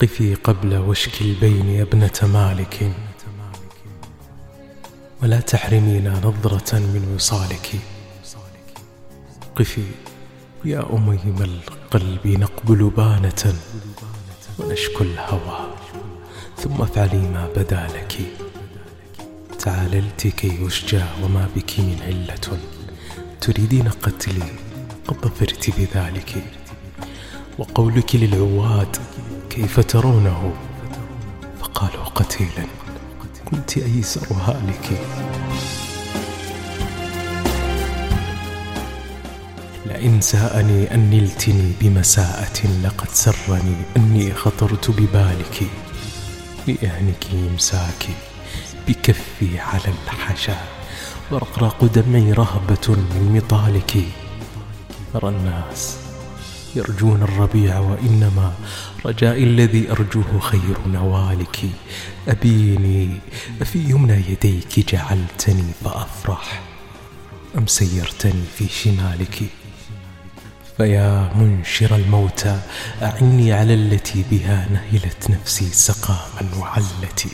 قفي قبل وشك البين يا ابنة مالك. ولا تحرمينا نظرة من وصالك. قفي يا أميم القلب نقبل بانة. ونشكو الهوى ظم افعلي ما بدا لك. تعاللت كي أشجى وما بك من علة. تريدين قتلي قد ظفرت بذلك. وقولك للعواد كيف ترونه؟ فقالوا قتيلا. كنت أيسر هالك؟ لئن ساءني أن نلتني بمساءة لقد سرني أني خطرت ببالك. لأهنك إمساكي بكفي على الحشا. ورقرق دمعي رهبة من مطالك. أرى الناس يرجون الربيع وإنما رجائي الذي أرجوه خير نوالك. أبيني أفي يمنى يديك جعلتني فأفرح. أم سيرتني في شمالك؟ فيا منشر الموتى أعني على التي بها نهلت نفسي سقاما وعلتي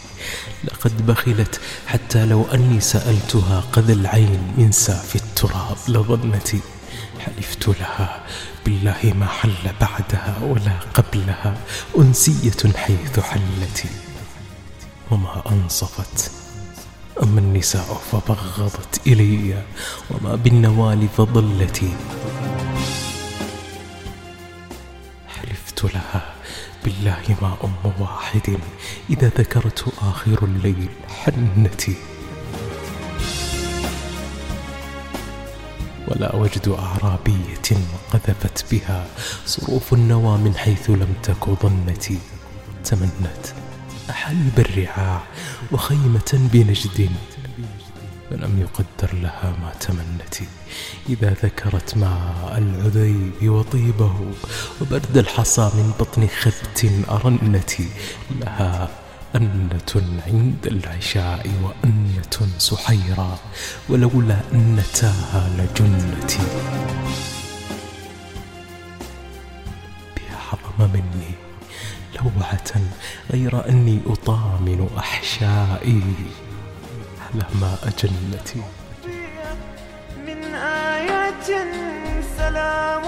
لقد بخلت حتى لو أني سألتها قذى العين من ساف التراب لظنتي. حلفت لها. بالله ما حل بعدها ولا قبلها. أنسية حيث حلتي وما أنصفت. أما النساء فبغضت إلي. وما بالنوال فضلتي حلفت لها. بالله ما أم واحد. إذا ذكرت آخر الليل حنتي ولا وجد أعرابية قذفت بها صروف النوى من حيث لم تك ظنتي تمنت أحلب الرعاع وخيمة بنجد فلم يقدر لها ما تمنتي إذا ذكرت ماء العذيب وطيبه وبرد الحصى من بطن خبت أرنتي لها أنة عند العشاء وأنة سحيرا ولولا أنتاها لجنتي بأعظم مني لوعة غير أني أطامن أحشائي. على ما أجنتي؟ من آية سلام